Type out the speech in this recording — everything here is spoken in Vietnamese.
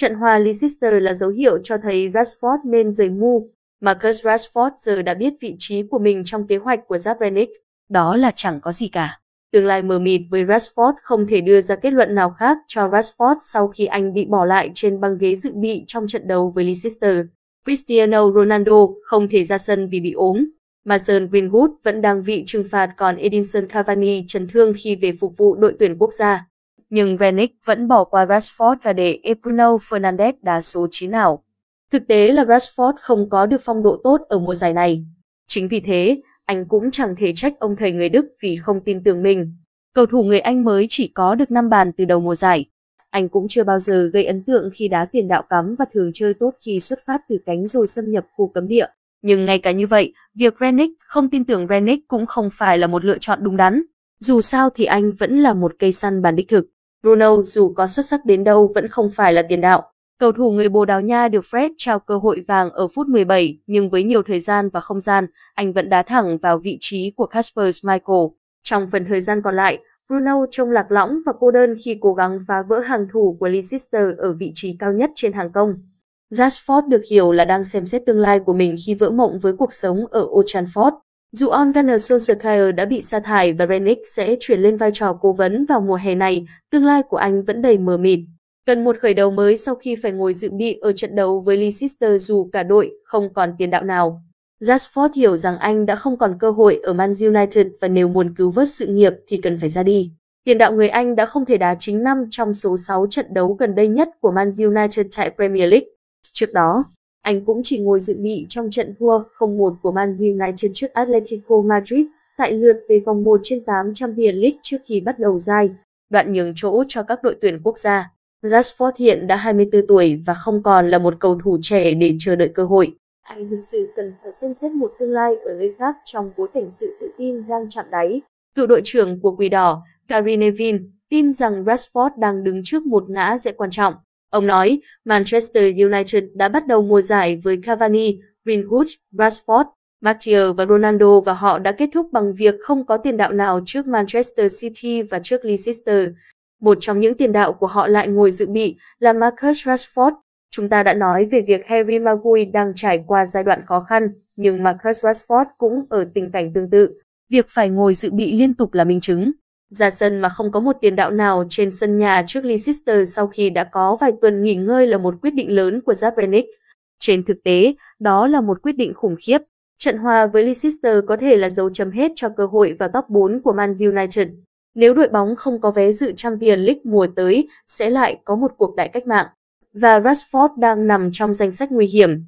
Trận hòa Leicester là dấu hiệu cho thấy Rashford nên rời ngu. Marcus Rashford giờ đã biết vị trí của mình trong kế hoạch của Zabrenic. Đó là chẳng có gì cả. Tương lai mờ mịt với Rashford không thể đưa ra kết luận nào khác cho Rashford sau khi anh bị bỏ lại trên băng ghế dự bị trong trận đấu với Leicester. Cristiano Ronaldo không thể ra sân vì bị ốm. Mason Greenwood vẫn đang bị trừng phạt còn Edinson Cavani chấn thương khi về phục vụ đội tuyển quốc gia. Nhưng Renick vẫn bỏ qua Rashford và để Bruno Fernandes đá số 9 nào. Thực tế là Rashford không có được phong độ tốt ở mùa giải này. Chính vì thế, anh cũng chẳng thể trách ông thầy người Đức vì không tin tưởng mình. Cầu thủ người Anh mới chỉ có được 5 bàn từ đầu mùa giải. Anh cũng chưa bao giờ gây ấn tượng khi đá tiền đạo cắm và thường chơi tốt khi xuất phát từ cánh rồi xâm nhập khu cấm địa. Nhưng ngay cả như vậy, việc Renick không tin tưởng Renick cũng không phải là một lựa chọn đúng đắn. Dù sao thì anh vẫn là một cây săn bàn đích thực. Bruno dù có xuất sắc đến đâu vẫn không phải là tiền đạo. Cầu thủ người Bồ Đào Nha được Fred trao cơ hội vàng ở phút 17, nhưng với nhiều thời gian và không gian, anh vẫn đá thẳng vào vị trí của Casper Schmeichel. Trong phần thời gian còn lại, Bruno trông lạc lõng và cô đơn khi cố gắng phá vỡ hàng thủ của Leicester ở vị trí cao nhất trên hàng công. Rashford được hiểu là đang xem xét tương lai của mình khi vỡ mộng với cuộc sống ở Old Trafford. Dù On Gunnar Solskjaer đã bị sa thải và Renick sẽ chuyển lên vai trò cố vấn vào mùa hè này, tương lai của anh vẫn đầy mờ mịt. Cần một khởi đầu mới sau khi phải ngồi dự bị ở trận đấu với Leicester dù cả đội không còn tiền đạo nào. Rashford hiểu rằng anh đã không còn cơ hội ở Man United và nếu muốn cứu vớt sự nghiệp thì cần phải ra đi. Tiền đạo người Anh đã không thể đá chính năm trong số 6 trận đấu gần đây nhất của Man United tại Premier League. Trước đó, anh cũng chỉ ngồi dự bị trong trận thua 0-1 của Man United trước Atletico Madrid tại lượt về vòng 1 trên 8 Champions League trước khi bắt đầu giải, đoạn nhường chỗ cho các đội tuyển quốc gia. Rashford hiện đã 24 tuổi và không còn là một cầu thủ trẻ để chờ đợi cơ hội. Anh thực sự cần phải xem xét một tương lai ở nơi khác trong bối cảnh sự tự tin đang chạm đáy. Cựu đội trưởng của Quỷ Đỏ, Gary Neville, tin rằng Rashford đang đứng trước một ngã rẽ quan trọng. Ông nói, Manchester United đã bắt đầu mùa giải với Cavani, Greenwood, Rashford, Martial và Ronaldo và họ đã kết thúc bằng việc không có tiền đạo nào trước Manchester City và trước Leicester. Một trong những tiền đạo của họ lại ngồi dự bị là Marcus Rashford. Chúng ta đã nói về việc Harry Maguire đang trải qua giai đoạn khó khăn, nhưng Marcus Rashford cũng ở tình cảnh tương tự. Việc phải ngồi dự bị liên tục là minh chứng. Ra sân mà không có một tiền đạo nào trên sân nhà trước Leicester sau khi đã có vài tuần nghỉ ngơi là một quyết định lớn của Zabrenic. Trên thực tế, đó là một quyết định khủng khiếp. Trận hòa với Leicester có thể là dấu chấm hết cho cơ hội vào top 4 của Man United. Nếu đội bóng không có vé dự Champions League mùa tới, sẽ lại có một cuộc đại cách mạng. Và Rashford đang nằm trong danh sách nguy hiểm.